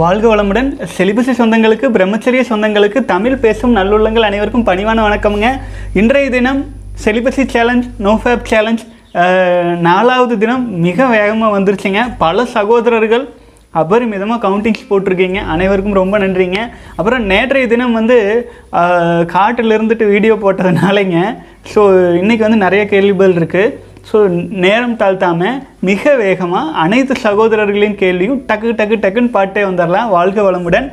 வாழ்க வளமுடன். செலிபசி சொந்தங்களுக்கு பிரம்மச்சரிய சொந்தங்களுக்கு தமிழ் பேசும் நல்லுள்ளங்கள் அனைவருக்கும் பணிவான வணக்கமுங்க. இன்றைய தினம் celibacy challenge no fap challenge நாலாவது தினம் மிக வேகமாக வந்துருச்சுங்க. பல சகோதரர்கள் அபரிமிதமாக கவுண்டிங்ஸ் போட்டிருக்கீங்க. அனைவருக்கும் ரொம்ப நன்றிங்க. அப்புறம் நேற்றைய தினம் வந்து காட்டில் இருந்துட்டு வீடியோ போட்டதுனாலங்க ஸோ இன்றைக்கி வந்து நிறைய கேள்விகள் இருக்குது ஸோ நேரம் தாழ்த்தாமல் மிக வேகமாக அனைத்து சகோதரர்களின் கேள்வியும் டக்கு டக்கு டக்குன்னு பாட்டே வந்துடலாம் வாழ்க வளமுடன்.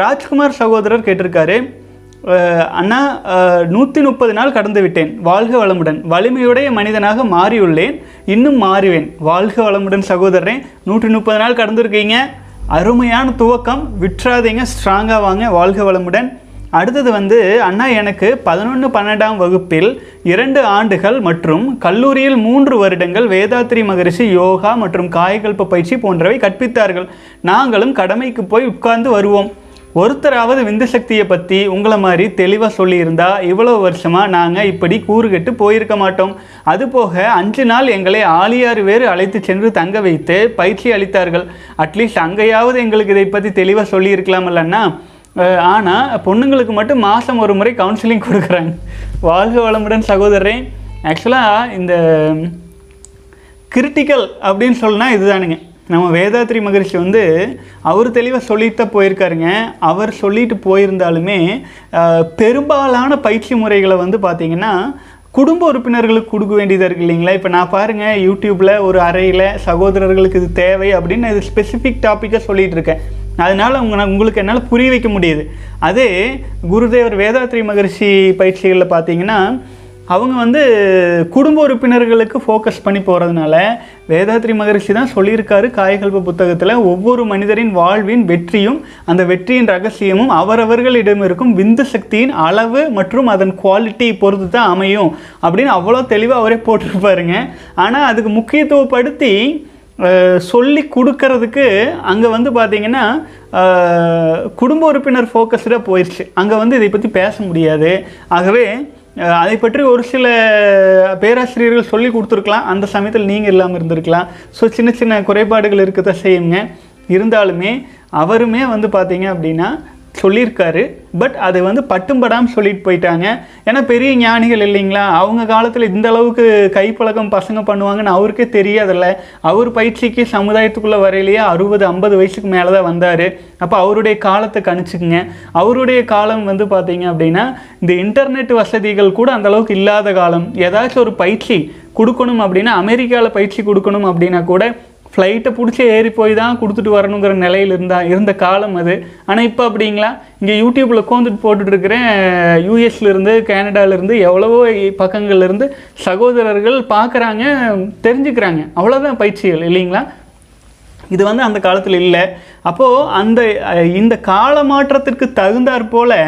ராஜ்குமார் சகோதரர் கேட்டிருக்காரு. அண்ணா நூற்றி முப்பது நாள் கடந்து விட்டேன். வாழ்க வளமுடன். வலிமையுடைய மனிதனாக மாறியுள்ளேன். இன்னும் மாறுவேன். வாழ்க வளமுடன் சகோதரரே. நூற்றி முப்பது நாள் கடந்திருக்கீங்க. அருமையான துவக்கம். விட்டுறாதீங்க. ஸ்ட்ராங்காக வாங்க. வாழ்க வளமுடன். அடுத்தது வந்து அண்ணா எனக்கு பதினொன்று பன்னெண்டாம் வகுப்பில் இரண்டு ஆண்டுகள் மற்றும் கல்லூரியில் மூன்று வருடங்கள் வேதாத்ரி மகரிஷி யோகா மற்றும் காயகல்ப பயிற்சி போன்றவை கற்பித்தார்கள். நாங்களும் கடமைக்கு போய் உட்கார்ந்து வருவோம். ஒருத்தராவது விந்து சக்தியை பற்றி உங்களை மாதிரி தெளிவாக சொல்லியிருந்தா இவ்வளோ வருஷமாக நாங்கள் இப்படி கூறுகட்டு போயிருக்க மாட்டோம். அதுபோக அஞ்சு நாள் எங்களை ஆலியாறு வேறு அழைத்து சென்று தங்க வைத்து பயிற்சி அளித்தார்கள். அட்லீஸ்ட் அங்கேயாவது எங்களுக்கு இதை பற்றி தெளிவாக சொல்லியிருக்கலாமல்லண்ணா? ஆனால் பொண்ணுங்களுக்கு மட்டும் மாதம் ஒரு முறை கவுன்சிலிங் கொடுக்குறாங்க. வாழ்க வளமுடன் சகோதரரே. ஆக்சுவலாக இந்த கிரிட்டிக்கல் அப்படின்னு சொல்லினா இதுதானுங்க. நம்ம வேதாத்ரி மகரிஷி வந்து அவர் தெளிவாக சொல்லிட்டு தான் போயிருக்காருங்க. அவர் சொல்லிட்டு போயிருந்தாலுமே பெரும்பாலான பயிற்சி முறைகளை வந்து பார்த்திங்கன்னா குடும்ப உறுப்பினர்களுக்கு கொடுக்க வேண்டியதாக இருக்கு இல்லைங்களா? இப்போ நான் பாருங்கள் யூடியூப்பில் ஒரு அறையில் சகோதரர்களுக்கு இது தேவை அப்படின்னு இது ஸ்பெசிஃபிக் டாப்பிக்காக சொல்லிகிட்டு இருக்கேன். அதனால் உங்க உங்களுக்கு என்னால் புரிய வைக்க முடியுது. அதே குருதேவர் வேதாத்ரி மகரிஷி பயிற்சிகளில் பார்த்தீங்கன்னா அவங்க வந்து குடும்ப உறுப்பினர்களுக்கு ஃபோக்கஸ் பண்ணி போகிறதுனால வேதாத்ரி மகரிஷி தான் சொல்லியிருக்காரு காயகல்ப புத்தகத்தில் ஒவ்வொரு மனிதரின் வாழ்வின் வெற்றியும் அந்த வெற்றியின் ரகசியமும் அவரவர்களிடம் இருக்கும் விந்து சக்தியின் அளவு மற்றும் அதன் குவாலிட்டி பொறுத்து தான் அமையும் அப்படின்னு அவ்வளோ தெளிவாக அவரே போட்டிருப்பாருங்க. ஆனால் அதுக்கு முக்கியத்துவப்படுத்தி சொல்லி கொடுக்கறதுக்கு அங்கே வந்து பார்த்தீங்கன்னா குடும்ப உறுப்பினர் ஃபோக்கஸ்டாக போயிடுச்சு அங்கே வந்து இதை பற்றி பேச முடியாது. ஆகவே அதை பற்றி ஒரு சில பேராசிரியர்கள் சொல்லி கொடுத்துருக்கலாம். அந்த சமயத்தில் நீங்கள் இல்லாமல் இருந்திருக்கலாம். ஸோ சின்ன சின்ன குறைபாடுகள் இருக்க தான் செய்யுங்க. இருந்தாலுமே அவருமே வந்து பார்த்தீங்க அப்படின்னா சொல்லியிருக்காரு. பட் அது வந்து பட்டும்படாமல் சொல்லிட்டு போயிட்டாங்க. ஏன்னா பெரிய ஞானிகள் இல்லைங்களா? அவங்க காலத்தில் இந்த அளவுக்கு கைப்பழக்கம் பசங்க பண்ணுவாங்கன்னு அவருக்கே தெரியாதில்ல. அவர் பயிற்சிக்கு சமுதாயத்துக்குள்ளே வரையிலேயே அறுபது ஐம்பது வயசுக்கு மேலே தான் வந்தார். அப்போ அவருடைய காலத்தை கணிச்சுக்குங்க. அவருடைய காலம் வந்து பார்த்தீங்க அப்படின்னா இந்த இன்டர்நெட் வசதிகள் கூட அந்த அளவுக்கு இல்லாத காலம். ஏதாச்சும் ஒரு பயிற்சி கொடுக்கணும் அப்படின்னா அமெரிக்காவில் பயிற்சி கொடுக்கணும் அப்படின்னா கூட ஃப்ளைட்டை பிடிச்சி ஏறி போய் தான் கொடுத்துட்டு வரணுங்கிற நிலையில் இருந்தா இருந்த காலம் அது. ஆனால் இப்போ அப்படிங்களா? இங்கே யூடியூப்பில் உட்காந்துட்டு போட்டுட்ருக்கிறேன் யூஎஸ்லேருந்து கேனடாவிலேருந்து எவ்வளவோ பக்கங்கள்லேருந்து சகோதரர்கள் பார்க்குறாங்க தெரிஞ்சுக்கிறாங்க. அவ்வளோதான் பயிற்சிகள் இல்லைங்களா? இது வந்து அந்த காலத்தில் இல்லை. அப்போது அந்த இந்த கால மாற்றத்திற்கு தகுந்தாற் போல்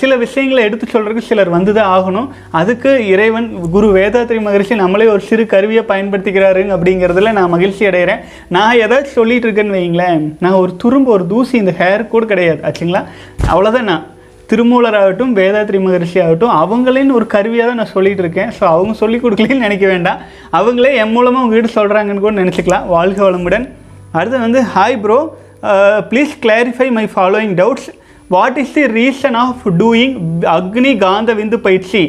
சில விஷயங்களை எடுத்து சொல்கிறதுக்கு சிலர் வந்து தான் ஆகணும். அதுக்கு இறைவன் குரு வேதாத்ரி மகரிஷி நம்மளே ஒரு சிறு கருவியை பயன்படுத்திக்கிறாருங்க அப்படிங்கிறதுல நான் மகிழ்ச்சி அடைகிறேன். நான் ஏதாச்சும் சொல்லிகிட்டு இருக்கேன்னு வைங்களேன் நான் ஒரு துரும்பு ஒரு தூசி இந்த ஹேர் கூட கிடையாது. ஆச்சுங்களா? அவ்வளோதான் நான். திருமூலர் ஆகட்டும் வேதாத்ரி மகரிஷி ஆகட்டும் அவங்களின் ஒரு கருவியாக தான் நான் சொல்லிட்டு இருக்கேன். ஸோ அவங்க சொல்லி கொடுக்கலன்னு நினைக்க வேண்டாம். அவங்களே என் மூலமாக உங்கள் வீடு சொல்கிறாங்கன்னு கூட நினச்சிக்கலாம். வாழ்க வளமுடன். அடுத்து வந்து hi bro please clarify my following doubts what is the reason of doing அக்னி காந்த விந்து பயிற்சி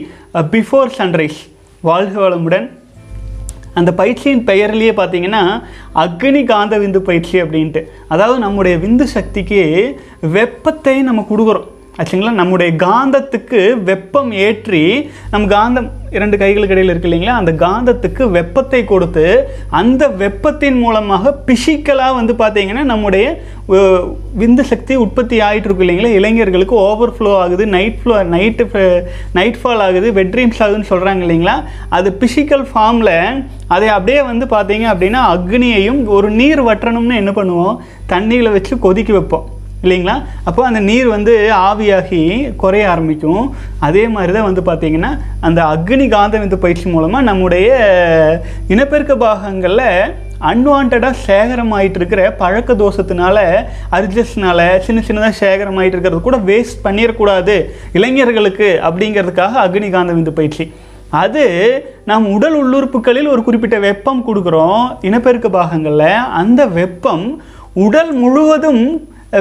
பிஃபோர் சன்ரைஸ் வாழ்க வளமுடன் அந்த பயிற்சியின் பெயர்லேயே பார்த்தீங்கன்னா அக்னி காந்த விந்து பயிற்சி அப்படின்ட்டு. அதாவது நம்முடைய விந்து சக்திக்கு வெப்பத்தை நம்ம கொடுக்குறோம். ஆச்சுங்களா? நம்முடைய காந்தத்துக்கு வெப்பம் ஏற்றி நம்ம காந்தம் இரண்டு கைகளுக்கு இடையில் இருக்கு இல்லைங்களா? அந்த காந்தத்துக்கு வெப்பத்தை கொடுத்து அந்த வெப்பத்தின் மூலமாக பிசிக்கலாக வந்து பார்த்தீங்கன்னா நம்முடைய விந்து சக்தி உற்பத்தி ஆகிட்டு இருக்கு இல்லைங்களா? இளைஞர்களுக்கு ஓவர் ஃப்ளோ ஆகுது night flow night night fall ஆகுது வெட்ரீம்ஸ் ஆகுதுன்னு சொல்கிறாங்க இல்லைங்களா? அது பிசிக்கல் ஃபார்மில் அதை அப்படியே வந்து பார்த்தீங்க அப்படின்னா அக்னியையும் ஒரு நீர் வற்றணும்னு என்ன பண்ணுவோம்? தண்ணியில் வச்சு கொதிக்க வைப்போம். இல்லைங்களா? அப்போ அந்த நீர் வந்து ஆவியாகி குறைய ஆரம்பிக்கும். அதே மாதிரி தான் வந்து பார்த்திங்கன்னா அந்த அக்னி காந்த விந்து பயிற்சி மூலமாக நம்முடைய இனப்பெருக்க பாகங்களில் அன்வான்டாக சேகரமாயிட்டு இருக்கிற பழக்க தோஷத்தினால அர்ஜஸ்னால சின்ன சின்னதாக சேகரமாயிட்டு இருக்கிறது கூட வேஸ்ட் பண்ணிடக்கூடாது இளைஞர்களுக்கு அப்படிங்கிறதுக்காக அக்னி காந்த விந்து பயிற்சி. அது நம் உடல் உள்ளுறுப்புகளில் ஒரு குறிப்பிட்ட வெப்பம் கொடுக்குறோம் இனப்பெருக்க பாகங்களில். அந்த வெப்பம் உடல் முழுவதும்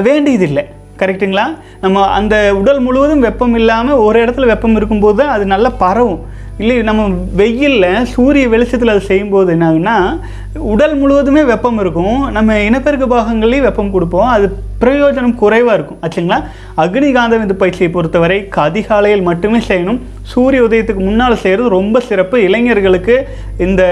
வேண்டியதில்லை. கரெக்ட்டுங்களா நம்ம அந்த உடல் முழுவதும் வெப்பம் இல்லாமல் ஒரு இடத்துல வெப்பம் இருக்கும்போது தான் அது நல்லா பரவும். இல்லை நம்ம வெயிலில் சூரிய வெளிச்சத்தில் அது செய்யும்போது என்னாகுன்னா உடல் முழுவதுமே வெப்பம் இருக்கும். நம்ம இனப்பெருக்க பாகங்கள்லேயும் வெப்பம் கொடுப்போம். அது பிரயோஜனம் குறைவாக இருக்கும். ஆச்சுங்களா? அக்னிகாந்த விந்து பயிற்சியை பொறுத்தவரை அதிகாலையில் மட்டுமே செய்யணும். சூரிய உதயத்துக்கு முன்னால் செய்கிறது ரொம்ப சிறப்பு. இளைஞர்களுக்கு இந்த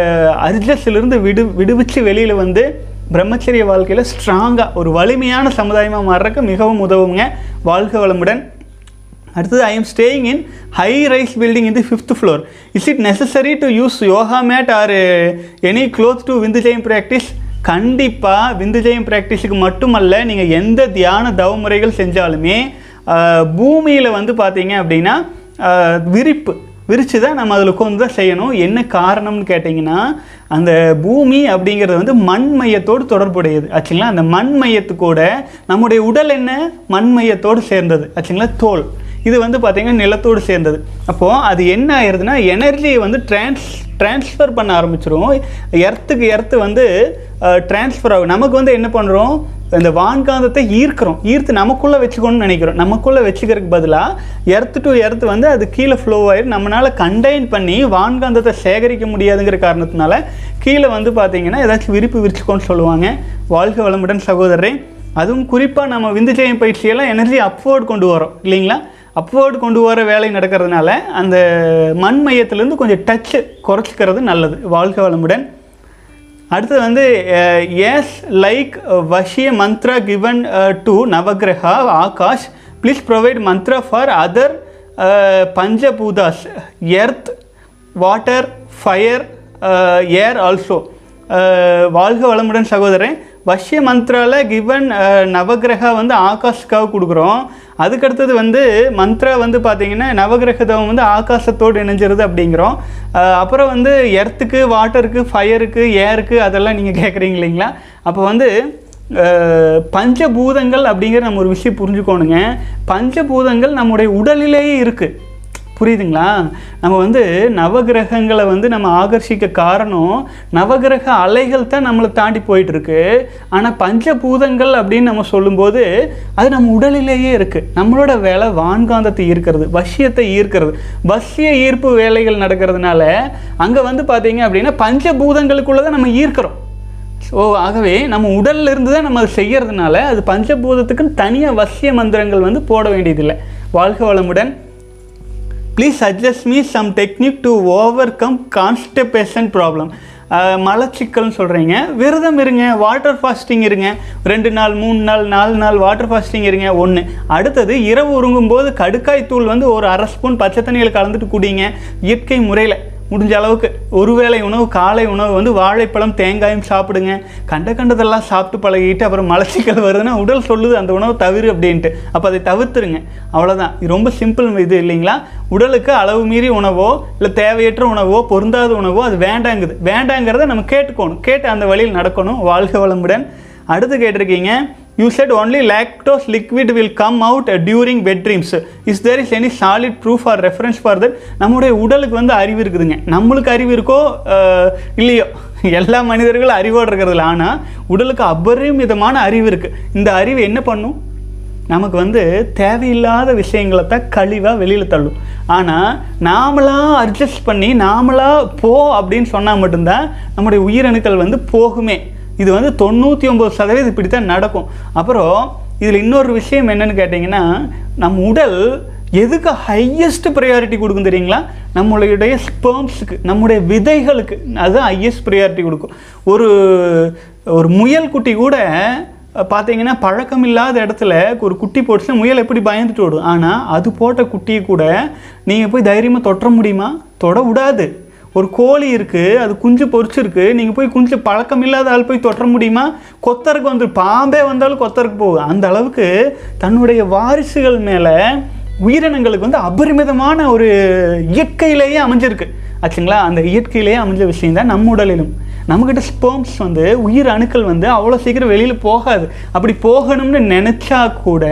அர்ஜஸ்லேருந்து விடு விடுவிச்சு வெளியில் வந்து பிரம்மச்சரிய வாழ்க்கையில் ஸ்ட்ராங்காக ஒரு வலிமையான சமுதாயமாக மாறுறதுக்கு மிகவும் உதவுங்க. வாழ்க வளமுடன். அடுத்தது I am staying in high rise building in the fifth floor is it necessary to use yoga mat or any cloth to விந்து ஜெயம் ப்ராக்டிஸ் கண்டிப்பாக விந்து ஜெயம் ப்ராக்டிஸுக்கு மட்டுமல்ல நீங்கள் எந்த தியான தவ முறைகள் செஞ்சாலுமே பூமியில் வந்து பார்த்தீங்க அப்படின்னா விரிப்பு. விரித்து தான் நம்ம அதில் உட்காந்து தான் செய்யணும். என்ன காரணம்னு கேட்டிங்கன்னா அந்த பூமி அப்படிங்கிறது வந்து மண் மையத்தோடு தொடர்புடையது. ஆச்சுங்களா? அந்த மண் மையத்துக்கூட நம்முடைய உடல் என்ன? மண் மையத்தோடு சேர்ந்தது. ஆச்சுங்களா? தோல். இது வந்து பார்த்திங்கன்னா நிலத்தோடு சேர்ந்தது. அப்போது அது என்ன ஆயிடுதுன்னா எனர்ஜியை வந்து ட்ரான்ஸ் ட்ரான்ஸ்ஃபர் பண்ண ஆரம்பிச்சிரும். எர்த்துக்கு எர்த்து வந்து ட்ரான்ஸ்ஃபர் ஆகும். நமக்கு வந்து என்ன பண்ணுறோம் இந்த வான்காந்தத்தை ஈர்க்கிறோம். ஈர்த்து நமக்குள்ளே வச்சுக்கணும்னு நினைக்கிறோம். நமக்குள்ளே வச்சுக்கிறதுக்கு பதிலாக எர்த்து டு எர்த்து வந்து அது கீழே ஃப்ளோ ஆயிரும் நம்மளால் கண்டெயின் பண்ணி வான்காந்தத்தை சேகரிக்க முடியாதுங்கிற காரணத்தினால கீழே வந்து பார்த்திங்கன்னா ஏதாச்சும் விரிப்பு விரிச்சுக்கோன்னு சொல்லுவாங்க. வாழ்க வளமுடன் சகோதரரே. அதுவும் குறிப்பாக நம்ம விந்துஜயம் பயிற்சியெல்லாம் எனர்ஜி அப்வோர்ட் கொண்டு வரோம். இல்லைங்களா? அப்வேர்டு கொண்டு வர வேலை நடக்கிறதுனால அந்த மண் மையத்திலேருந்து கொஞ்சம் டச்சு குறைச்சிக்கிறது நல்லது. வாழ்க வளமுடன். அடுத்தது வந்து எஸ் லைக் வஷிய mantra given to நவகிரகா Akash. Please provide mantra for other பஞ்சபூதாஸ் earth water fire air also வாழ்க வளமுடன் சகோதரன் வஷ்ய மந்த்ராவில் கிவன் நவகிரகா வந்து ஆகாஷ்காக கொடுக்குறோம். அதுக்கடுத்தது வந்து மந்த்ரா வந்து பார்த்திங்கன்னா நவகிரகதவம் வந்து ஆகாசத்தோடு இணைஞ்சிருது அப்படிங்கிறோம். அப்புறம் வந்து எர்த்துக்கு வாட்டருக்கு ஃபயருக்கு ஏருக்கு அதெல்லாம் நீங்கள் கேட்குறீங்க இல்லைங்களா? அப்போ வந்து பஞ்சபூதங்கள் அப்படிங்கிற நம்ம ஒரு விஷயம் புரிஞ்சுக்கோணுங்க. பஞ்சபூதங்கள் நம்முடைய உடலிலேயே இருக்குது புரியுதுங்களா? நம்ம வந்து நவகிரகங்களை வந்து நம்ம ஆகர்ஷிக்க காரணம் நவகிரக அலைகள் தான் நம்மளை தாண்டி போயிட்டுருக்கு. ஆனால் பஞ்சபூதங்கள் அப்படின்னு நம்ம சொல்லும்போது அது நம்ம உடலிலேயே இருக்குது நம்மளோட வேலை வான்காந்தத்தை ஈர்க்கிறது வசியத்தை ஈர்க்கிறது. வசிய ஈர்ப்பு வேலைகள் நடக்கிறதுனால அங்கே வந்து பார்த்தீங்க அப்படின்னா பஞ்சபூதங்களுக்குள்ளே தான் நம்ம ஈர்க்கிறோம். ஸோ ஆகவே நம்ம உடல்ல இருந்து தான் நம்ம அதை செய்கிறதுனால அது பஞ்சபூதத்துக்குன்னு தனியாக வசிய மந்திரங்கள் வந்து போட வேண்டியதில்லை. வாழ்க வளமுடன். Please suggest me some technique to overcome constipation problem மலச்சிக்கல்னு சொல்கிறீங்க விரதம் இருங்க வாட்டர் ஃபாஸ்டிங் இருங்க. ரெண்டு நாள் மூணு நாள் நாலு நாள் வாட்டர் ஃபாஸ்டிங் இருங்க ஒன்று அடுத்தது இரவு உறங்கும் போது கடுக்காய் தூள் வந்து ஒரு அரை ஸ்பூன் பச்சை தண்ணியில் கலந்துட்டு குடிங்க. இயற்கை முறையில். முடிஞ்ச அளவுக்கு ஒருவேளை உணவு காலை உணவு வந்து வாழைப்பழம் தேங்காயும் சாப்பிடுங்க. கண்ட கண்டதெல்லாம் சாப்பிட்டு பழகிட்டு அப்புறம் மலச்சிக்கல் வருதுன்னா உடல் சொல்லுது அந்த உணவு தவிர அப்படின்ட்டு. அப்போ அதை தவிர்த்துருங்க. அவ்வளோதான் இது ரொம்ப சிம்பிள் இது இல்லைங்களா? உடலுக்கு அளவு மீறி உணவோ இல்லை தேவையற்ற உணவோ பொருந்தாத உணவோ அது வேண்டாங்குது. வேண்டாங்கிறத நம்ம கேட்டுக்கணும். கேட்டு அந்த வழியில் நடக்கணும். வாழ்க வளமுடன். அடுத்து கேட்டிருக்கீங்க you said only lactose liquid will come out during bed dreams is there is any solid proof or reference for that நம்முடைய உடலுக்கு வந்து அறிவு இருக்குதுங்க. நம்மளுக்கு அறிவு இருக்கோ இல்லையோ? எல்லா மனிதர்களும் அறிவோடு இருக்கிறதுல ஆனால் உடலுக்கு அபரிமிதமான அறிவு இருக்குது இந்த அறிவு என்ன பண்ணும்? நமக்கு வந்து தேவையில்லாத விஷயங்களை தான் கழிவாக வெளியில் தள்ளும். ஆனால் நாமளாக அட்ஜஸ்ட் பண்ணி நாமளாக போ அப்படின்னு சொன்னால் மட்டும்தான் நம்முடைய உயிரணுக்கள் வந்து போகுமே. இது வந்து தொண்ணூற்றி ஒம்பது சதவீதம் இப்படி தான் நடக்கும். அப்புறம் இதில் இன்னொரு விஷயம் என்னன்னு கேட்டிங்கன்னா நம் உடல் எதுக்கு ஹையஸ்ட் ப்ரையாரிட்டி கொடுக்கும் தெரியுங்களா? நம்மளுடைய ஸ்பேம்ஸுக்கு நம்முடைய விதைகளுக்கு அதுதான் ஹையஸ்ட் ப்ரையாரிட்டி கொடுக்கும். ஒரு ஒரு முயல் குட்டி கூட பார்த்தீங்கன்னா பழக்கம் இல்லாத இடத்துல ஒரு குட்டி போட்டுச்சுன்னா முயல் எப்படி பயந்துட்டு ஓடும்? ஆனால் அது போட்ட குட்டியை கூட நீங்கள் போய் தைரியமாக தொற்ற முடியுமா? தொட விடாது. ஒரு கோழி இருக்குது அது குஞ்சு பொறிச்சிருக்கு நீங்கள் போய் குஞ்சு பழக்கம் இல்லாத ஆள் போய் தொற்ற முடியுமா? கொத்தருக்கு வந்து பாம்பே வந்தாலும் கொத்தருக்கு போகும் அந்த அளவுக்கு தன்னுடைய வாரிசுகள் மேலே உயிரினங்களுக்கு வந்து அபரிமிதமான ஒரு இயற்கையிலேயே அமைஞ்சிருக்கு. ஆச்சுங்களா? அந்த இயற்கையிலேயே அமைஞ்ச விஷயம் தான் நம்ம உடலிலும். நம்மக்கிட்ட ஸ்பேம்ஸ் வந்து உயிர் அணுக்கள் வந்து அவ்வளோ சீக்கிரம் வெளியில் போகாது. அப்படி போகணும்னு நினச்சா கூட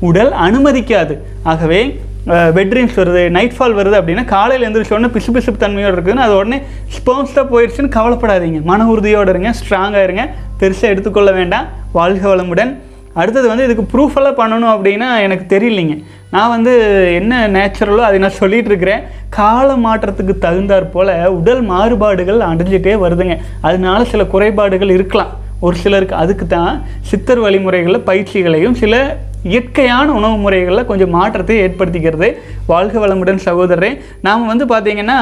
உடல் அனுமதிக்காது. ஆகவே பெட்ரீம்ஸ் வருது நைட் ஃபால் வருது அப்படின்னா காலையில் எழுந்திரிச்ச உடனே பிசு பிசுப்பு தன்மையோடு இருக்குதுன்னு அது உடனே ஸ்பேம்ஸ் போயிடுச்சுன்னு கவலைப்படாதீங்க. மன உறுதியோடு இருங்க ஸ்ட்ராங்காக இருங்க. பெருசாக எடுத்துக்கொள்ள வேண்டாம். வாழ்க வளமுடன். அடுத்தது வந்து இதுக்கு ப்ரூஃபெல்லாம் பண்ணணும் அப்படின்னா எனக்கு தெரியலைங்க. நான் வந்து என்ன நேச்சுரலோ அதை நான் சொல்லிகிட்டு இருக்கிறேன். கால மாற்றத்துக்கு தகுந்தாற் போல் உடல் மாறுபாடுகள் அடைஞ்சிட்டே வருதுங்க. அதனால சில குறைபாடுகள் இருக்கலாம். ஒரு சிலருக்கு அதுக்கு தான் சித்தர் வழிமுறைகளில் பயிற்சிகளையும் சில இயற்கையான உணவு முறைகளில் கொஞ்சம் மாற்றத்தை ஏற்படுத்திக்கிறது. வாழ்க வளமுடன் சகோதரரே நாம் வந்து பார்த்தீங்கன்னா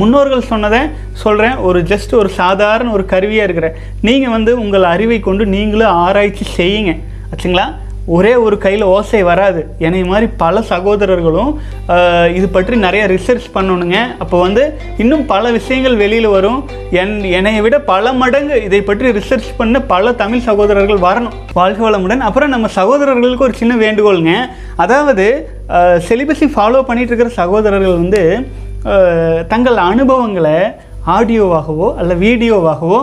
முன்னோர்கள் சொன்னதை சொல்கிறேன் ஒரு ஜஸ்ட் ஒரு சாதாரண ஒரு கருவியாக இருக்கிறேன். நீங்கள் வந்து உங்கள் அறிவை கொண்டு நீங்களும் ஆராய்ச்சி செய்யுங்க. ஆச்சுங்களா? ஒரே ஒரு கையில் ஓசை வராது. என்னை மாதிரி பல சகோதரர்களும் இது பற்றி நிறைய ரிசர்ச் பண்ணணுங்க. அப்போ வந்து இன்னும் பல விஷயங்கள் வெளியில் வரும். என் என்னை விட பல மடங்கு இதை பற்றி ரிசர்ச் பண்ண பல தமிழ் சகோதரர்கள் வரணும். வாழ்க வளமுடன். அப்புறம் நம்ம சகோதரர்களுக்கு ஒரு சின்ன வேண்டுகோளுங்க. அதாவது செலிபஸை ஃபாலோ பண்ணிகிட்ருக்கிற இருக்கிற சகோதரர்கள் வந்து தங்கள் அனுபவங்களை ஆடியோவாகவோ அல்ல வீடியோவாகவோ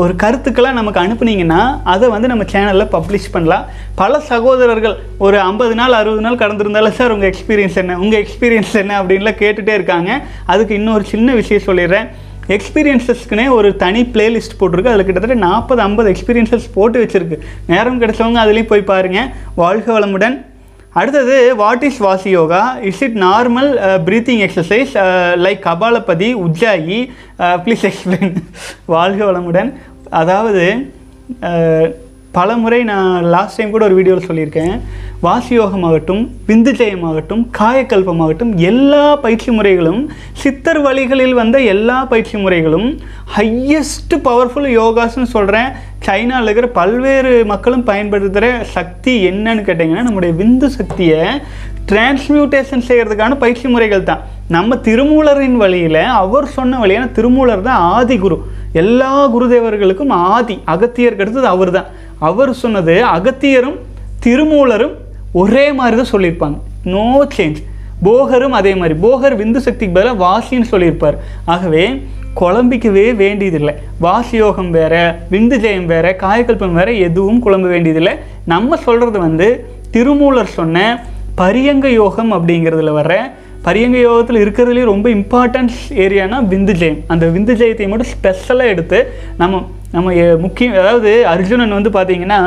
ஒரு கருத்துக்களாக நமக்கு அனுப்புனீங்கன்னா அதை வந்து நம்ம சேனலில் பப்ளிஷ் பண்ணலாம். பல சகோதரர்கள் ஒரு ஐம்பது நாள் அறுபது நாள் கடந்திருந்தாலும் சார் உங்கள் எக்ஸ்பீரியன்ஸ் என்ன? உங்கள் எக்ஸ்பீரியன்ஸ் என்ன? அப்படின்லாம் கேட்டுகிட்டே இருக்காங்க. அதுக்கு இன்னொரு சின்ன விஷயம் சொல்லிடுறேன். எக்ஸ்பீரியன்ஸஸ்க்குனே ஒரு தனி பிளேலிஸ்ட் போட்டிருக்கு. அதில் கிட்டத்தட்ட நாற்பது ஐம்பது எக்ஸ்பீரியன்ஸஸ் போட்டு வச்சுருக்கு. நேரம் கிடைச்சவங்க அதுலேயும் போய் பாருங்கள் வாழ்க வளமுடன். அடுத்தது வாட் இஸ் வாசி yoga is it normal breathing exercise like Kapalbhati உஜ்ஜாயி please explain வாழ்க வளமுடன். அதாவது பல முறை நான் லாஸ்ட் டைம் கூட ஒரு வீடியோவில் சொல்லியிருக்கேன். வாசி யோகமாகட்டும் விந்து காயக்கல்பம் காயக்கல்பமாகட்டும் எல்லா பயிற்சி முறைகளும் சித்தர் வழிகளில் வந்த எல்லா பயிற்சி முறைகளும் ஹையஸ்ட் பவர்ஃபுல் யோகாஸ்னு சொல்கிறேன் சைனாவில் இருக்கிற பல்வேறு மக்களும் பயன்படுத்துகிற சக்தி என்னன்னு கேட்டிங்கன்னா நம்முடைய விந்து சக்தியை டிரான்ஸ்மியூட்டேஷன் செய்கிறதுக்கான பயிற்சி முறைகள் தான். நம்ம திருமூலரின் வழியில் அவர் சொன்ன வழியான திருமூலர் தான் ஆதி குரு. எல்லா குருதேவர்களுக்கும் ஆதி அகத்தியருக்கு அடுத்தது அவர் தான் அவர் சொன்னது அகத்தியரும் திருமூலரும் ஒரே மாதிரி தான் சொல்லியிருப்பாங்க. நோ சேஞ்ச் போகரும் அதே மாதிரி. போகர் விந்து சக்திக்கு பதிலாக வாசின்னு சொல்லியிருப்பார். ஆகவே குழம்பிக்கவே வேண்டியதில்லை. வாசி யோகம் வேறு விந்து ஜெயம் வேறு காயக்கல்பம் வேற எதுவும் குழம்ப வேண்டியதில்லை. நம்ம சொல்கிறது வந்து திருமூலர் சொன்ன பரியங்க யோகம் அப்படிங்கிறதுல வர்ற பரியங்க யோகத்தில் இருக்கிறதுலேயே ரொம்ப இம்பார்ட்டன்ஸ் ஏரியானா விந்து ஜெயம் அந்த விந்து ஜெயத்தை மட்டும் ஸ்பெஷலாக எடுத்து நம்ம நம்ம முக்கியம் அதாவது அர்ஜுனன் வந்து பார்த்தீங்கன்னா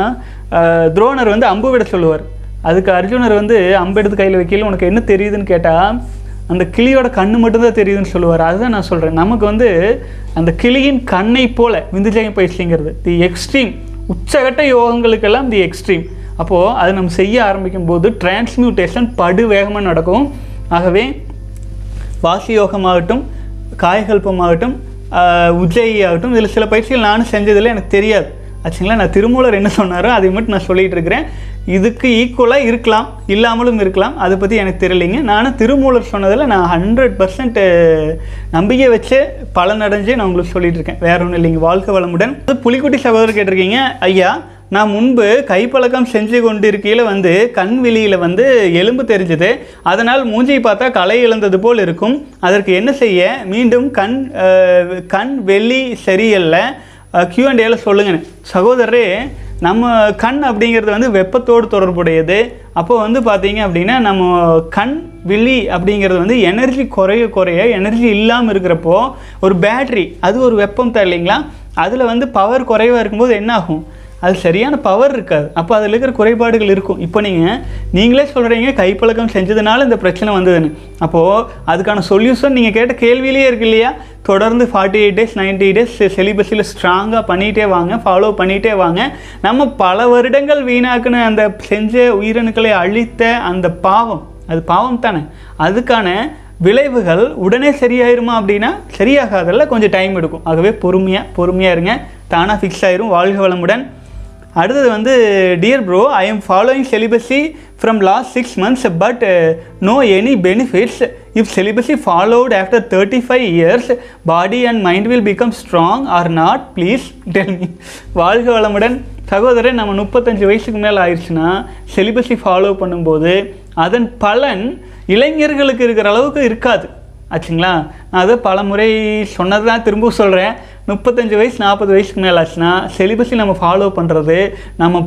துரோணர் வந்து அம்பு விட சொல்லுவார். அதுக்கு அர்ஜுனர் வந்து அம்பு எடுத்து கையில் வைக்கல உனக்கு என்ன தெரியுதுன்னு கேட்டால் அந்த கிளியோட கண்ணு மட்டும்தான் தெரியுதுன்னு சொல்லுவார். அதுதான் நான் சொல்கிறேன் நமக்கு வந்து அந்த கிளியின் கண்ணை போல விந்துஜயம் பயிற்சிங்கிறது தி எக்ஸ்ட்ரீம் உச்சகட்ட யோகங்களுக்கெல்லாம் தி எக்ஸ்ட்ரீம் அப்போது அது நம்ம செய்ய ஆரம்பிக்கும் போது டிரான்ஸ்மியூட்டேஷன் படு வேகமாக நடக்கும். ஆகவே வாசி யோகமாகட்டும் காயகல்பமாகட்டும் ஆஹ், உஜ்ஜயி ஆகட்டும் இதில் சில பயிற்சிகள் நானும் செஞ்சதில் எனக்கு தெரியாது. ஆச்சுங்களா? நான் திருமூலர் என்ன சொன்னாரோ அதை மட்டும் நான் சொல்லிகிட்டு இருக்கிறேன். இதுக்கு ஈக்குவலாக இருக்கலாம் இல்லாமலும் இருக்கலாம் அதை பற்றி எனக்கு தெரியலைங்க. நானும் திருமூலர் சொன்னதில் நான் ஹண்ட்ரட் பர்சன்ட் நம்பிக்கை வச்சு பலனடைஞ்சு நான் உங்களுக்கு சொல்லிட்டு இருக்கேன். வேற ஒன்றும் இல்லைங்க. வாழ்க்கை வளமுடன். அது புலிக்குட்டி சகோதரர் கேட்டிருக்கீங்க ஐயா நான் முன்பு கைப்பழக்கம் செஞ்சு கொண்டிருக்கையில் வந்து கண் விழியில் வந்து எலும்பு தெரிஞ்சது. அதனால் மூஞ்சியை பார்த்தா களை இழந்தது போல் இருக்கும். அதற்கு என்ன செய்ய? மீண்டும் கண் கண் வெளி சரியல்ல. கியூ அண்ட் ஏல சொல்லுங்க சகோதரரே நம்ம கண் அப்படிங்கிறது வந்து வெப்பத்தோடு தொடர்புடையது. அப்போ வந்து பார்த்தீங்க அப்படின்னா நம்ம கண் விழி அப்படிங்கிறது வந்து எனர்ஜி குறைய குறைய எனர்ஜி இல்லாமல் இருக்கிறப்போ ஒரு பேட்ரி அது ஒரு வெப்பம் தான் இல்லைங்களா? அதில் வந்து பவர் குறைவாக இருக்கும்போது என்ன ஆகும்? அது சரியான பவர் இருக்காது. அப்போ அதில் இருக்கிற குறைபாடுகள் இருக்கும். இப்போ நீங்கள் நீங்களே சொல்கிறீங்க கைப்பழக்கம் செஞ்சதுனால இந்த பிரச்சனை வந்ததுன்னு. அப்போது அதுக்கான சொல்யூஷன் நீங்கள் கேட்ட கேள்வியிலேயே இருக்கு இல்லையா? தொடர்ந்து forty eight days ninety days செலிபஸில் ஸ்ட்ராங்காக பண்ணிகிட்டே வாங்க ஃபாலோ பண்ணிகிட்டே வாங்க. நம்ம பல வருடங்கள் வீணாக்குன அந்த செஞ்ச உயிரணுக்களை அழித்த அந்த பாவம் அது பாவம் தானே? அதுக்கான விளைவுகள் உடனே சரியாயிருமா அப்படின்னா சரியாகாதல்ல கொஞ்சம் டைம் எடுக்கும். ஆகவே பொறுமையாக பொறுமையாக இருங்க. தானாக ஃபிக்ஸ் ஆயிரும். வாழ்க வளமுடன். அடுத்தது வந்து dear bro I am following celibacy from last six months but no any benefits if celibacy followed after thirty five years body and mind will become strong or not please tell me வாழ்க வளமுடன். சகோதரன் நம்ம முப்பத்தஞ்சு வயசுக்கு மேலே ஆயிடுச்சுன்னா celibacy follow பண்ணும்போது அதன் பலன் இளைஞர்களுக்கு இருக்கிற அளவுக்கு இருக்காது. ஆச்சுங்களா? நான் அதை பல முறை சொன்னது தான் திரும்ப சொல்கிறேன் முப்பத்தஞ்சு வயசு நாற்பது வயசுக்கு மேலே ஆச்சுன்னா செலிபஸை நம்ம ஃபாலோ பண்ணுறது நம்ம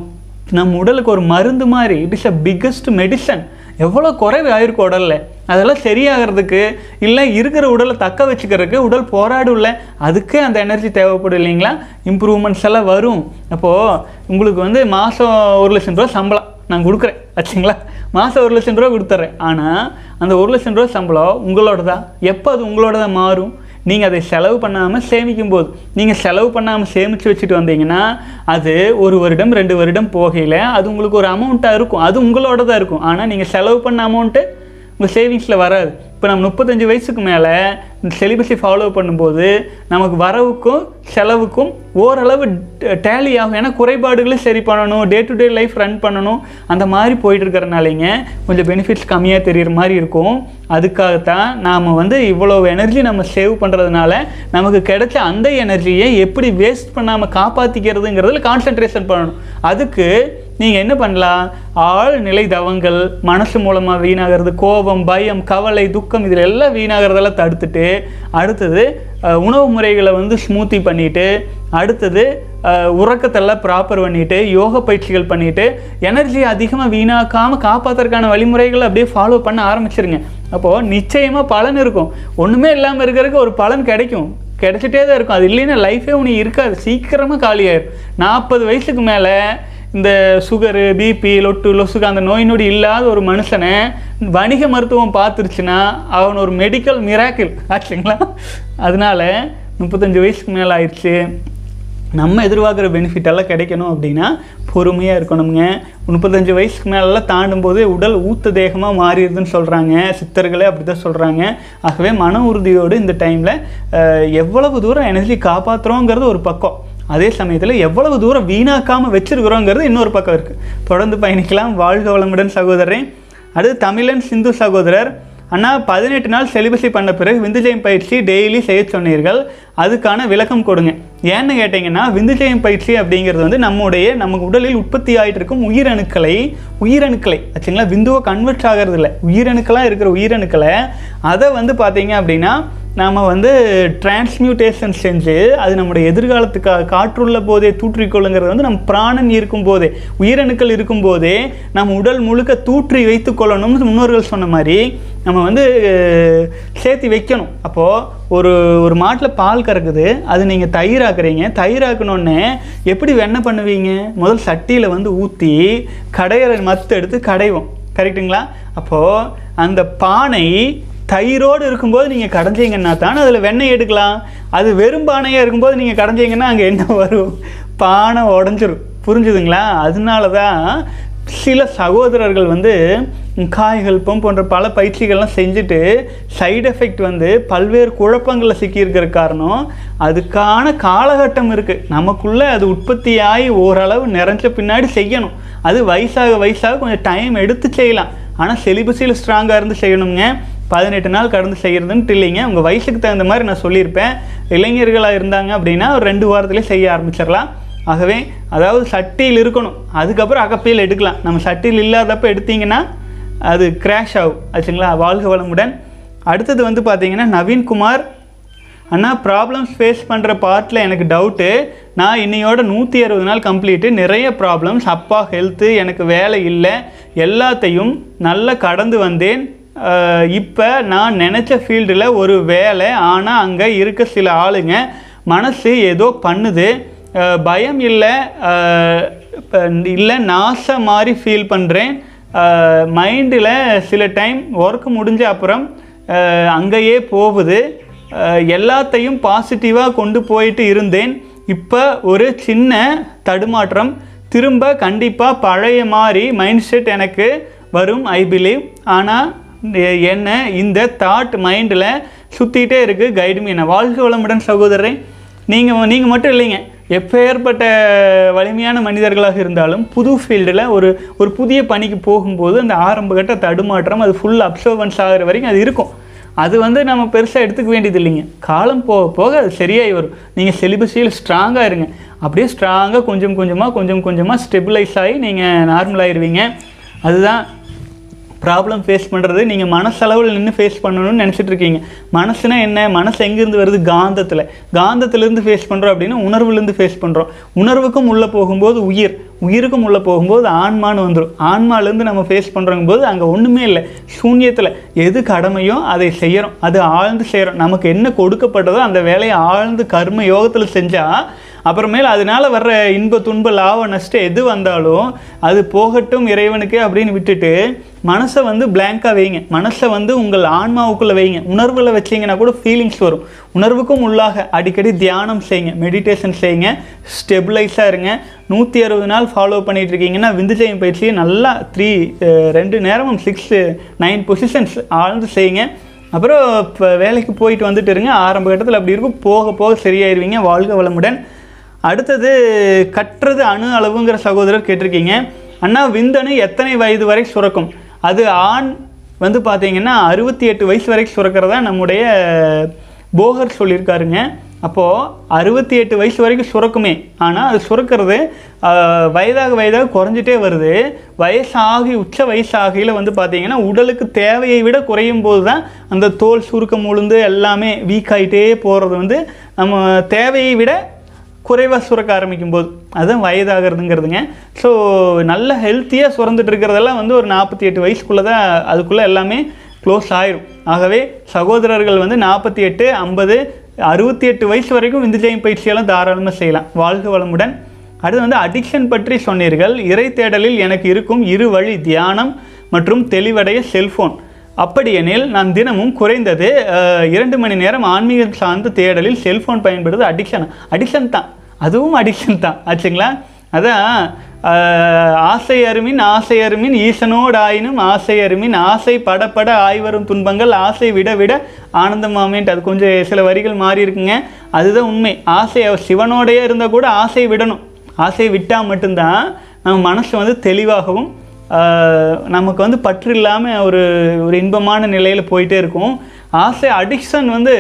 நம்ம உடலுக்கு ஒரு மருந்து மாதிரி. It is a biggest medicine எவ்வளோ குறைவு ஆயிருக்கு உடலில். அதெல்லாம் சரியாகிறதுக்கு இல்லை இருக்கிற உடலை தக்க வச்சுக்கிறதுக்கு உடல் போராடும்ல அதுக்கே அந்த எனர்ஜி தேவைப்படும் இல்லைங்களா? இம்ப்ரூவ்மெண்ட்ஸ் எல்லாம் வரும். அப்போது உங்களுக்கு வந்து மாதம் ஒரு லட்சம் ரூபா சம்பளம் நான் கொடுக்குறேன். ஆச்சுங்களா? மாதம் ஒரு லட்சம் ரூபா கொடுத்துட்றேன். ஆனால் அந்த ஒரு லட்சம் ரூபா சம்பளம் உங்களோட தான் எப்போ அது உங்களோட தான் மாறும்? நீங்கள் அதை செலவு பண்ணாமல் சேமிக்கும் போது நீங்கள் செலவு பண்ணாமல் சேமித்து வச்சுட்டு வந்தீங்கன்னா அது ஒரு வருடம் ரெண்டு வருடம் போகையில் அது உங்களுக்கு ஒரு அமௌண்ட்டாக இருக்கும். அது உங்களோட தான் இருக்கும். ஆனால் நீங்கள் செலவு பண்ண அமௌண்ட்டு உங்கள் சேவிங்ஸில் வராது. இப்போ நம்ம முப்பத்தஞ்சு வயசுக்கு மேலே இந்த செலிபஸை ஃபாலோ பண்ணும்போது நமக்கு வரவுக்கும் செலவுக்கும் ஓரளவு டேலி ஆகும். ஏன்னா குறைபாடுகளை சரி பண்ணணும் day to day life run பண்ணணும். அந்த மாதிரி போயிட்டுருக்கிறனாலேங்க கொஞ்சம் பெனிஃபிட்ஸ் கம்மியாக தெரிகிற மாதிரி இருக்கும். அதுக்காகத்தான் நாம் வந்து இவ்வளோ எனர்ஜி நம்ம சேவ் பண்ணுறதுனால நமக்கு கிடைச்ச அந்த எனர்ஜியை எப்படி வேஸ்ட் பண்ணாமல் காப்பாற்றிக்கிறதுங்கிறதுல கான்சென்ட்ரேஷன் பண்ணணும். அதுக்கு நீங்கள் என்ன பண்ணலாம்? ஆழ்நிலை தவங்கள் மனசு மூலமாக வீணாகிறது கோபம் பயம் கவலை துக்கம் இதில் எல்லாம் வீணாகிறதெல்லாம் தடுத்துட்டு அடுத்தது உணவு முறைகளை வந்து ஸ்மூத்தி பண்ணிவிட்டு அடுத்தது உறக்கத்தெல்லாம் ப்ராப்பர் பண்ணிவிட்டு யோக பயிற்சிகள் பண்ணிவிட்டு எனர்ஜி அதிகமாக வீணாக்காமல் காப்பாற்றுறதுக்கான வழிமுறைகளை அப்படியே ஃபாலோ பண்ண ஆரம்பிச்சிருங்க. அப்போது நிச்சயமாக பலன் இருக்கும். ஒன்றுமே இல்லாமல் இருக்கிறதுக்கு ஒரு பலன் கிடைக்கும். கிடைச்சிட்டே தான் இருக்கும். அது இல்லைன்னா லைஃபே உனக்கு இருக்காது. சீக்கிரமாக காலியாயிரும். நாற்பது வயசுக்கு மேலே இந்த சுகரு பிபி லொட்டு லொசுக்கு அந்த நோய் நொடி இல்லாத ஒரு மனுஷனை வணிக மருத்துவம் பார்த்துருச்சுன்னா அவன் ஒரு மெடிக்கல் மிராக்கிள் ஆச்சுங்களா? அதனால முப்பத்தஞ்சு வயசுக்கு மேலே ஆயிடுச்சு. நம்ம எதிர்பார்க்குற பெனிஃபிட் எல்லாம் கிடைக்கணும் அப்படின்னா பொறுமையாக இருக்கணுங்க முப்பத்தஞ்சு வயசுக்கு மேலெல்லாம் தாண்டும் போது உடல் ஊத்த தேகமாக மாறிடுதுன்னு சொல்கிறாங்க சித்தர்களே அப்படி தான் சொல்கிறாங்க ஆகவே மன உறுதியோடு இந்த டைமில் எவ்வளவு தூரம் எனர்ஜி காப்பாற்றுறோங்கிறது ஒரு பக்கம். அதே சமயத்தில் எவ்வளவு தூரம் வீணாக்காமல் வச்சிருக்கிறோங்கிறது இன்னொரு பக்கம் இருக்குது தொடர்ந்து பயணிக்கலாம். வாழ்க வளமுடன் சகோதரன் அடுத்து தமிழன் சிந்து சகோதரர். ஆனால் பதினெட்டு நாள் செலிபஸை பண்ண பிறகு விந்துஜயம் பயிற்சி டெய்லி செய்ய சொன்னீர்கள். அதுக்கான விளக்கம் கொடுங்க. ஏன்னு கேட்டிங்கன்னா விந்துஜயம் பயிற்சி அப்படிங்கிறது வந்து நம்முடைய நமக்கு உடலில் உற்பத்தி ஆகிட்டு இருக்கும் உயிரணுக்களை உயிரணுக்களை ஆச்சுங்களா? விந்துவை கன்வெர்ட் ஆகிறது இல்லை உயிரணுக்களாக இருக்கிற உயிரணுக்களை அதை வந்து பார்த்தீங்க அப்படின்னா நாம் வந்து டிரான்ஸ்மியூட்டேஷன் செஞ்சு அது நம்முடைய எதிர்காலத்துக்காக காற்றுள்ள போதே தூற்றிக்கொள்ளுங்கிறது வந்து நம்ம பிராணன் இருக்கும் போதே உயிரணுக்கள் இருக்கும் போதே நம்ம உடல் முழுக்க தூற்றி வைத்து கொள்ளணும்னு முன்னோர்கள் சொன்ன மாதிரி நம்ம வந்து சேர்த்து வைக்கணும். அப்போது ஒரு ஒரு மாட்டில் பால் கறக்குது அது நீங்கள் தயிராக்குறீங்க தயிராக்கணுன்னே எப்படி வெண்ணெய் பண்ணுவீங்க? முதல் சட்டியில் வந்து ஊற்றி கடையிற மத்து எடுத்து கடைவோம். கரெக்ட்டுங்களா? அப்போது அந்த பானை தயிரோடு இருக்கும்போது நீங்கள் கடைஞ்சிங்கன்னா தானே அதில் வெண்ணெய் எடுக்கலாம். அது வெறும் பானையாக இருக்கும்போது நீங்கள் கடைஞ்சிங்கன்னா அங்கே என்ன வரும்? பானை உடஞ்சிரும். புரிஞ்சுதுங்களா? அதனால தான் சில சகோதரர்கள் வந்து காய்கல்பம் போன்ற பல பயிற்சிகள்லாம் செஞ்சுட்டு சைடு எஃபெக்ட் வந்து பல்வேறு குழப்பங்களில் சிக்கியிருக்கிற காரணம் அதுக்கான காலகட்டம் இருக்குது நமக்குள்ளே அது உற்பத்தியாகி ஓரளவு நிறைஞ்ச பின்னாடி செய்யணும். அது வயசாக வயசாக கொஞ்சம் டைம் எடுத்து செய்யலாம். ஆனால் செலிபஸில் ஸ்ட்ராங்காக இருந்து செய்யணுங்க. பதினெட்டு நாள் கடந்து செய்கிறதுன்ட்டு இல்லைங்க. உங்கள் வயசுக்கு தகுந்த மாதிரி நான் சொல்லியிருப்பேன். இளைஞர்களாக இருந்தாங்க அப்படின்னா ஒரு ரெண்டு வாரத்துலேயே செய்ய ஆரம்பிச்சிடலாம். ஆகவே அதாவது சட்டியில் இருக்கணும். அதுக்கப்புறம் அகப்பையில் எடுக்கலாம். நம்ம சட்டியில் இல்லாதப்போ எடுத்தீங்கன்னா அது கிராஷ் ஆகும். ஆச்சுங்களா? வாழ்க வளமுடன். அடுத்தது வந்து பார்த்தீங்கன்னா நவீன்குமார் அண்ணா ப்ராப்ளம்ஸ் ஃபேஸ் பண்ணுற பார்ட்டில் எனக்கு டவுட்டு நான் இன்னையோட நூற்றி அறுபது நாள் கம்ப்ளீட்டு நிறைய ப்ராப்ளம்ஸ் அப்பா ஹெல்த்து எனக்கு வேலை இல்லை. எல்லாத்தையும் நல்லா கடந்து வந்தேன். இப்போ நான் நினச்ச ஃபீல்டில் ஒரு வேலை ஆனால் அங்கே இருக்க சில ஆளுங்க மனசு ஏதோ பண்ணுது. பயம் இல்லை இல்லை நாச மாதிரி ஃபீல் பண்ணுறேன் மைண்டில் சில டைம் ஒர்க் முடிஞ்ச அப்புறம் அங்கேயே போகுது. எல்லாத்தையும் பாசிட்டிவாக கொண்டு போயிட்டு இருந்தேன். இப்போ ஒரு சின்ன தடுமாற்றம். திரும்ப கண்டிப்பாக பழைய மாதிரி மைண்ட் செட் எனக்கு வரும் ஐ பிலீவ் ஆனால் என்ன இந்த தாட் மைண்டில் சுற்றிக்கிட்டே இருக்குது கைடு மீனை வாழ்க வளமுடன் சகோதரரை. நீங்கள் நீங்கள் மட்டும் இல்லைங்க. எப்பேற்பட்ட வலிமையான மனிதர்களாக இருந்தாலும் புது ஃபீல்டில் ஒரு ஒரு புதிய பணிக்கு போகும்போது அந்த ஆரம்ப கட்ட தடுமாற்றம் அது ஃபுல் அப்சர்வன்ஸ் ஆகிற வரைக்கும் அது இருக்கும். அது வந்து நம்ம பெருசாக எடுத்துக்க வேண்டியது இல்லைங்க. காலம் போக போக அது சரியாகி வரும். நீங்கள் செலிபஸியில் ஸ்ட்ராங்காக இருங்க. அப்படியே ஸ்ட்ராங்காக கொஞ்சம் கொஞ்சமாக கொஞ்சம் கொஞ்சமாக ஸ்டெபிளைஸ் ஆகி நீங்கள் நார்மல் ஆயிடுவீங்க அதுதான் ப்ராப்ளம் ஃபேஸ் பண்ணுறது நீங்கள் மனசளவில் நின்று ஃபேஸ் பண்ணணும்னு நினச்சிட்டு இருக்கீங்க. மனசுனா என்ன? மனசு எங்கேருந்து வருது? காந்தத்தில். காந்தத்திலேருந்து ஃபேஸ் பண்ணுறோம் அப்படின்னா உணர்வுலேருந்து ஃபேஸ் பண்ணுறோம் உணர்வுக்கும் உள்ளே போகும்போது உயிர். உயிருக்கும் உள்ளே போகும்போது ஆன்மான்னு வந்துடும் ஆன்மாலேருந்து நம்ம ஃபேஸ் பண்ணுறோங்க போது அங்கே ஒன்றுமே இல்லை. சூன்யத்தில். எது கடமையோ அதை செய்கிறோம் அது ஆழ்ந்து செய்கிறோம் நமக்கு என்ன கொடுக்கப்பட்டதோ அந்த வேலையை ஆழ்ந்து கர்ம யோகத்தில் செஞ்சால் அப்புறமேல் அதனால் வர்ற இன்ப துன்ப லாப நஷ்டம் எது வந்தாலும் அது போகட்டும் இறைவனுக்கு அப்படின்னு விட்டுட்டு மனசை வந்து பிளாங்காக வைங்க. மனசை வந்து உங்கள் ஆன்மாவுக்குள்ளே வைங்க. உணர்வில் வச்சீங்கன்னா கூட ஃபீலிங்ஸ் வரும். உணர்வுக்கும் உள்ளாக அடிக்கடி தியானம் செய்யுங்க. மெடிடேஷன் செய்யுங்க. ஸ்டெபிளைஸாக இருங்க. நூற்றி அறுபது நாள் ஃபாலோ பண்ணிகிட்டு இருக்கீங்கன்னா விந்துஜயம் பயிற்சியை நல்லா த்ரீ ரெண்டு நேரமும் சிக்ஸ் நைன் பொசிஷன்ஸ் ஆழ்ந்து செய்யுங்க. அப்புறம் இப்போ வேலைக்கு போயிட்டு வந்துட்டு இருங்க. ஆரம்ப கட்டத்தில் அப்படி இருக்கும். போக போக சரியாயிருவீங்க. வாழ்க வளமுடன். அடுத்தது கற்றது அணு அளவுங்கிற சகோதரர் கேட்டிருக்கீங்க. அண்ணா விந்தணு எத்தனை வயது வரை சுரக்கும்? அது ஆண் வந்து பார்த்தீங்கன்னா அறுபத்தி எட்டு வயசு வரைக்கும் சுரக்கிறதா நம்முடைய போகர் சொல்லியிருக்காருங்க. அப்போது அறுபத்தி எட்டு வயசு வரைக்கும் சுரக்குமே. ஆனால் அது சுரக்கிறது வயதாக வயதாக குறைஞ்சிட்டே வருது. வயசாகி உச்ச வயசாகியில் வந்து பார்த்திங்கன்னா உடலுக்கு தேவையை விட குறையும் போது தான் அந்த தோல் சுருக்கம் உளுந்து எல்லாமே வீக் ஆகிட்டே போகிறது வந்து நம்ம தேவையை விட குறைவாக சுரக்க ஆரம்பிக்கும் போது அதுதான் வயதாகிறதுங்கிறதுங்க. ஸோ நல்ல ஹெல்த்தியாக சுரந்துட்டு இருக்கிறதெல்லாம் வந்து ஒரு நாற்பத்தி எட்டு வயசுக்குள்ளே தான் அதுக்குள்ளே எல்லாமே க்ளோஸ் ஆயிரும். ஆகவே சகோதரர்கள் வந்து நாற்பத்தி எட்டு ஐம்பது அறுபத்தி எட்டு வயசு வரைக்கும் விந்துஜயம் பயிற்சியெல்லாம் தாராளமாக செய்யலாம். வாழ்க வளமுடன். அடுத்து வந்து அடிக்ஷன் பற்றி சொன்னீர்கள். இறை தேடலில் எனக்கு இருக்கும் இரு வழி தியானம் மற்றும் தெளிவடைய செல்ஃபோன் அப்படியெனில் நான் தினமும் குறைந்தது இரண்டு மணி நேரம் ஆன்மீகம் சார்ந்த தேடலில் செல்ஃபோன் பயன்படுவது அடிக்ஷன் அடிக்ஷன் தான். அதுவும் அடிக்ஷன் தான். ஆச்சுங்களா? அதான் ஆசை அருமின் ஆசை அருமின் ஈசனோடு ஆயினும் ஆசை அருமின் ஆசை படப்பட ஆய்வரும் துன்பங்கள் ஆசை விட விட ஆனந்தமாமேன்ட்டு. அது கொஞ்சம் சில வரிகள் மாறி இருக்குங்க. அதுதான் உண்மை. ஆசை சிவனோடையே இருந்தால் கூட ஆசையை விடணும். ஆசையை விட்டால் மட்டும்தான் நம்ம மனசு வந்து தெளிவாகவும் நமக்கு வந்து பற்று இல்லாமல் ஒரு ஒரு இன்பமான நிலையில் போயிட்டே இருக்கும். ஆசை அடிக்ஷன் வந்து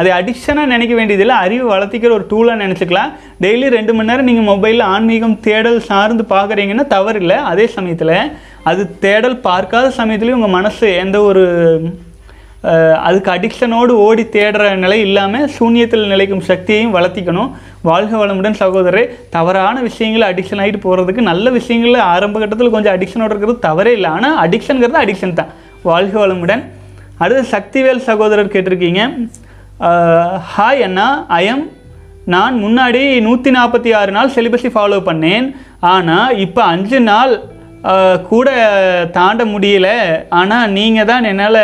அதை அடிக்ஷனாக நினைக்க வேண்டியதில்லை அறிவு வளர்த்திக்கிற ஒரு டூலாக நினச்சிக்கலாம். டெய்லி ரெண்டு மணி நேரம் நீங்கள் மொபைலில் ஆன்மீகம் தேடல் சார்ந்து பார்க்குறீங்கன்னா தவறில்லை. அதே சமயத்தில் அது தேடல் பார்க்காத சமயத்துலேயும் உங்கள் மனசு எந்த ஒரு அதுக்கு அடிக்ஷனோடு ஓடி தேடுற நிலை இல்லாமல் சூன்யத்தில் நிலைக்கும் சக்தியையும் வளர்த்திக்கணும். வாழ்க வளமுடன் சகோதரரே தவறான விஷயங்களை அடிக்ஷன் ஆகிட்டு போகிறதுக்கு நல்ல விஷயங்களில் ஆரம்ப கட்டத்தில் கொஞ்சம் அடிக்ஷனோடு இருக்கிறது தவறே இல்லை. ஆனால் அடிக்ஷனுங்கிறது அடிக்ஷன் தான். வாழ்க வளமுடன். அடுத்து சக்திவேல் சகோதரர் கேட்டிருக்கீங்க. ஹாய் அண்ணா ஐஎம் நான் முன்னாடி நூற்றி நாற்பத்தி ஆறு நாள் சிலிபஸை ஃபாலோ பண்ணேன். ஆனால் இப்போ அஞ்சு நாள் கூட தாண்ட முடியல. ஆனால் நீங்கள் தான் என்னால்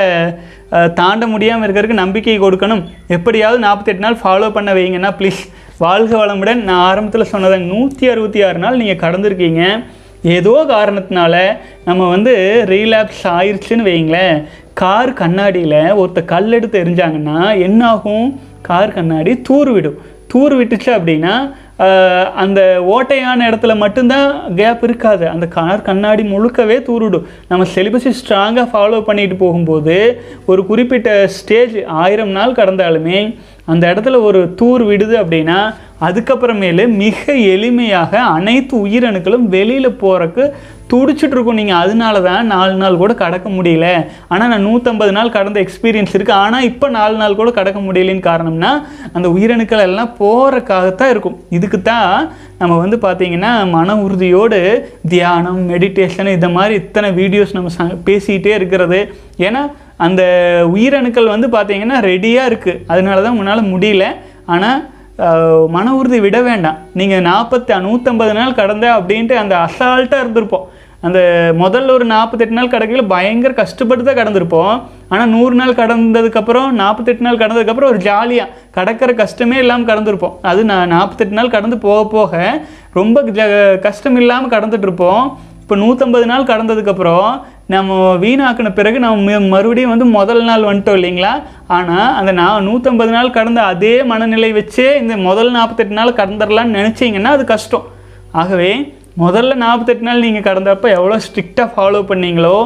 தாண்ட முடியாமல் இருக்கிறதுக்கு நம்பிக்கை கொடுக்கணும். எப்படியாவது நாற்பத்தெட்டு நாள் ஃபாலோ பண்ண வைங்கன்னா ப்ளீஸ் வாழ்க வளமுடன். நான் ஆரம்பத்தில் சொன்னதை நூற்றி அறுபத்தி ஆறு நாள் நீங்கள் கடந்திருக்கீங்க. ஏதோ காரணத்தினால நம்ம வந்து ரீலாப்ஸ் ஆயிடுச்சுன்னு வைங்களேன் கார் கண்ணாடியில் ஒருத்த கல் எடுத்து எரிஞ்சாங்கன்னா என்னாகும்? கார் கண்ணாடி தூர் விடும். தூர் விட்டுச்சு அப்படின்னா அந்த ஓட்டையான இடத்துல மட்டும்தான் கேப் இருக்காது. அந்த கார் கண்ணாடி முழுக்கவே தூருடும். நம்ம செலிபஸை ஸ்ட்ராங்காக ஃபாலோ பண்ணிட்டு போகும்போது ஒரு குறிப்பிட்ட ஸ்டேஜ் ஆயிரம் நாள் கடந்தாலுமே அந்த இடத்துல ஒரு தூர் விடுது அப்படின்னா அதுக்கப்புறமேலு மிக எளிமையாக அனைத்து உயிரணுக்களும் வெளியில் போகிறக்கு துடிச்சிட்டு இருக்கும் நீங்கள் அதனால தான் நாலு நாள் கூட கடக்க முடியல. ஆனால் நான் நூற்றம்பது நாள் கடந்த எக்ஸ்பீரியன்ஸ் இருக்குது ஆனால் இப்போ நாலு நாள் கூட கடக்க முடியலன்னு காரணம்னா அந்த உயிரணுக்கள் எல்லாம் போகிறக்காகத்தான் இருக்கும். இதுக்கு தான் நம்ம வந்து பார்த்திங்கன்னா மன உறுதியோடு தியானம் மெடிடேஷன் இந்த மாதிரி இத்தனை வீடியோஸ் நம்ம ச பேசிக்கிட்டே இருக்கிறது. ஏன்னா அந்த உயிரணுக்கள் வந்து பார்த்திங்கன்னா ரெடியாக இருக்குது அதனால தான் உன்னால் முடியல. ஆனால் மன உறுதி விட வேண்டாம். நீங்கள் நாற்பத்தி நூற்றம்பது நாள் கடந்த அப்படின்ட்டு அந்த அசால்ட்டாக இருந்திருப்போம். அந்த முதல்ல ஒரு நாற்பத்தெட்டு நாள் கடக்கையில் பயங்கர கஷ்டப்பட்டு தான் கடந்திருப்போம். ஆனால் நூறு நாள் கடந்ததுக்கப்புறம் நாற்பத்தெட்டு நாள் கடந்ததுக்கப்புறம் ஒரு ஜாலியாக கடக்கிற கஷ்டமே இல்லாமல் கடந்திருப்போம். அது நான் நாற்பத்தெட்டு நாள் கடந்து போக போக ரொம்ப ஜ கஷ்டம் இல்லாமல் கடந்துட்டு இருப்போம். இப்போ நூற்றம்பது நாள் கடந்ததுக்கப்புறம் நம்ம வீணாக்கின பிறகு நம்ம மறுபடியும் வந்து முதல் நாள் வந்துட்டோம் இல்லைங்களா? ஆனால் அந்த நான் நூற்றம்பது நாள் கடந்த அதே மனநிலை வச்சே இந்த முதல் நாற்பத்தெட்டு நாள் கடந்துடலான்னு நினச்சிங்கன்னா அது கஷ்டம். ஆகவே முதல்ல நாற்பத்தெட்டு நாள் நீங்கள் கடந்தப்ப எவ்வளோ ஸ்ட்ரிக்டாக ஃபாலோ பண்ணீங்களோ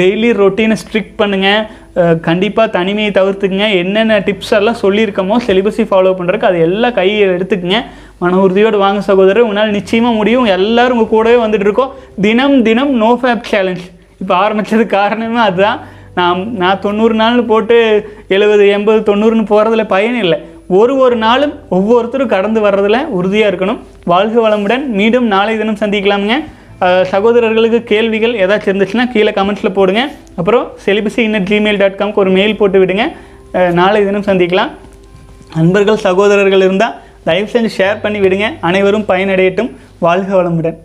டெய்லி ரொட்டீனை ஸ்ட்ரிக்ட் பண்ணுங்கள் கண்டிப்பாக தனிமையை தவிர்த்துக்குங்க. என்னென்ன டிப்ஸ் எல்லாம் சொல்லியிருக்கோமோ செலிபஸை ஃபாலோ பண்ணுறதுக்கு அது எல்லாம் கையை எடுத்துக்கங்க. மன உறுதியோடு வாங்க சகோதரர் உன்னால் நிச்சயமாக முடியும். எல்லாரும் உங்கள் கூடவே வந்துட்டு இருக்கோம். தினம் தினம் நோ ஃபேப் சேலஞ்ச் இப்போ ஆரம்பித்தது காரணமே அதுதான். நான் நான் தொண்ணூறு நாள்னு போட்டு எழுபது எண்பது தொண்ணூறுன்னு போகிறதுல பயன் இல்லை. ஒரு ஒரு நாளும் ஒவ்வொருத்தரும் கடந்து வர்றதில் உறுதியாக இருக்கணும். வாழ்க வளமுடன். மீண்டும் நாளை தினம் சந்திக்கலாமுங்க. சகோதரர்களுக்கு கேள்விகள் ஏதாச்சும் இருந்துச்சுன்னா கீழே கமெண்ட்ஸில் போடுங்க. அப்புறம் செலிபசி இன்னட் ஜிமெயில் டாட் காம்க்கு ஒரு மெயில் போட்டு விடுங்க. நாளை தினம் சந்திக்கலாம். நண்பர்கள் சகோதரர்கள் இருந்தால் தயவு செஞ்சு ஷேர் பண்ணி விடுங்க. அனைவரும் பயனடையட்டும். வாழ்க வளமுடன்.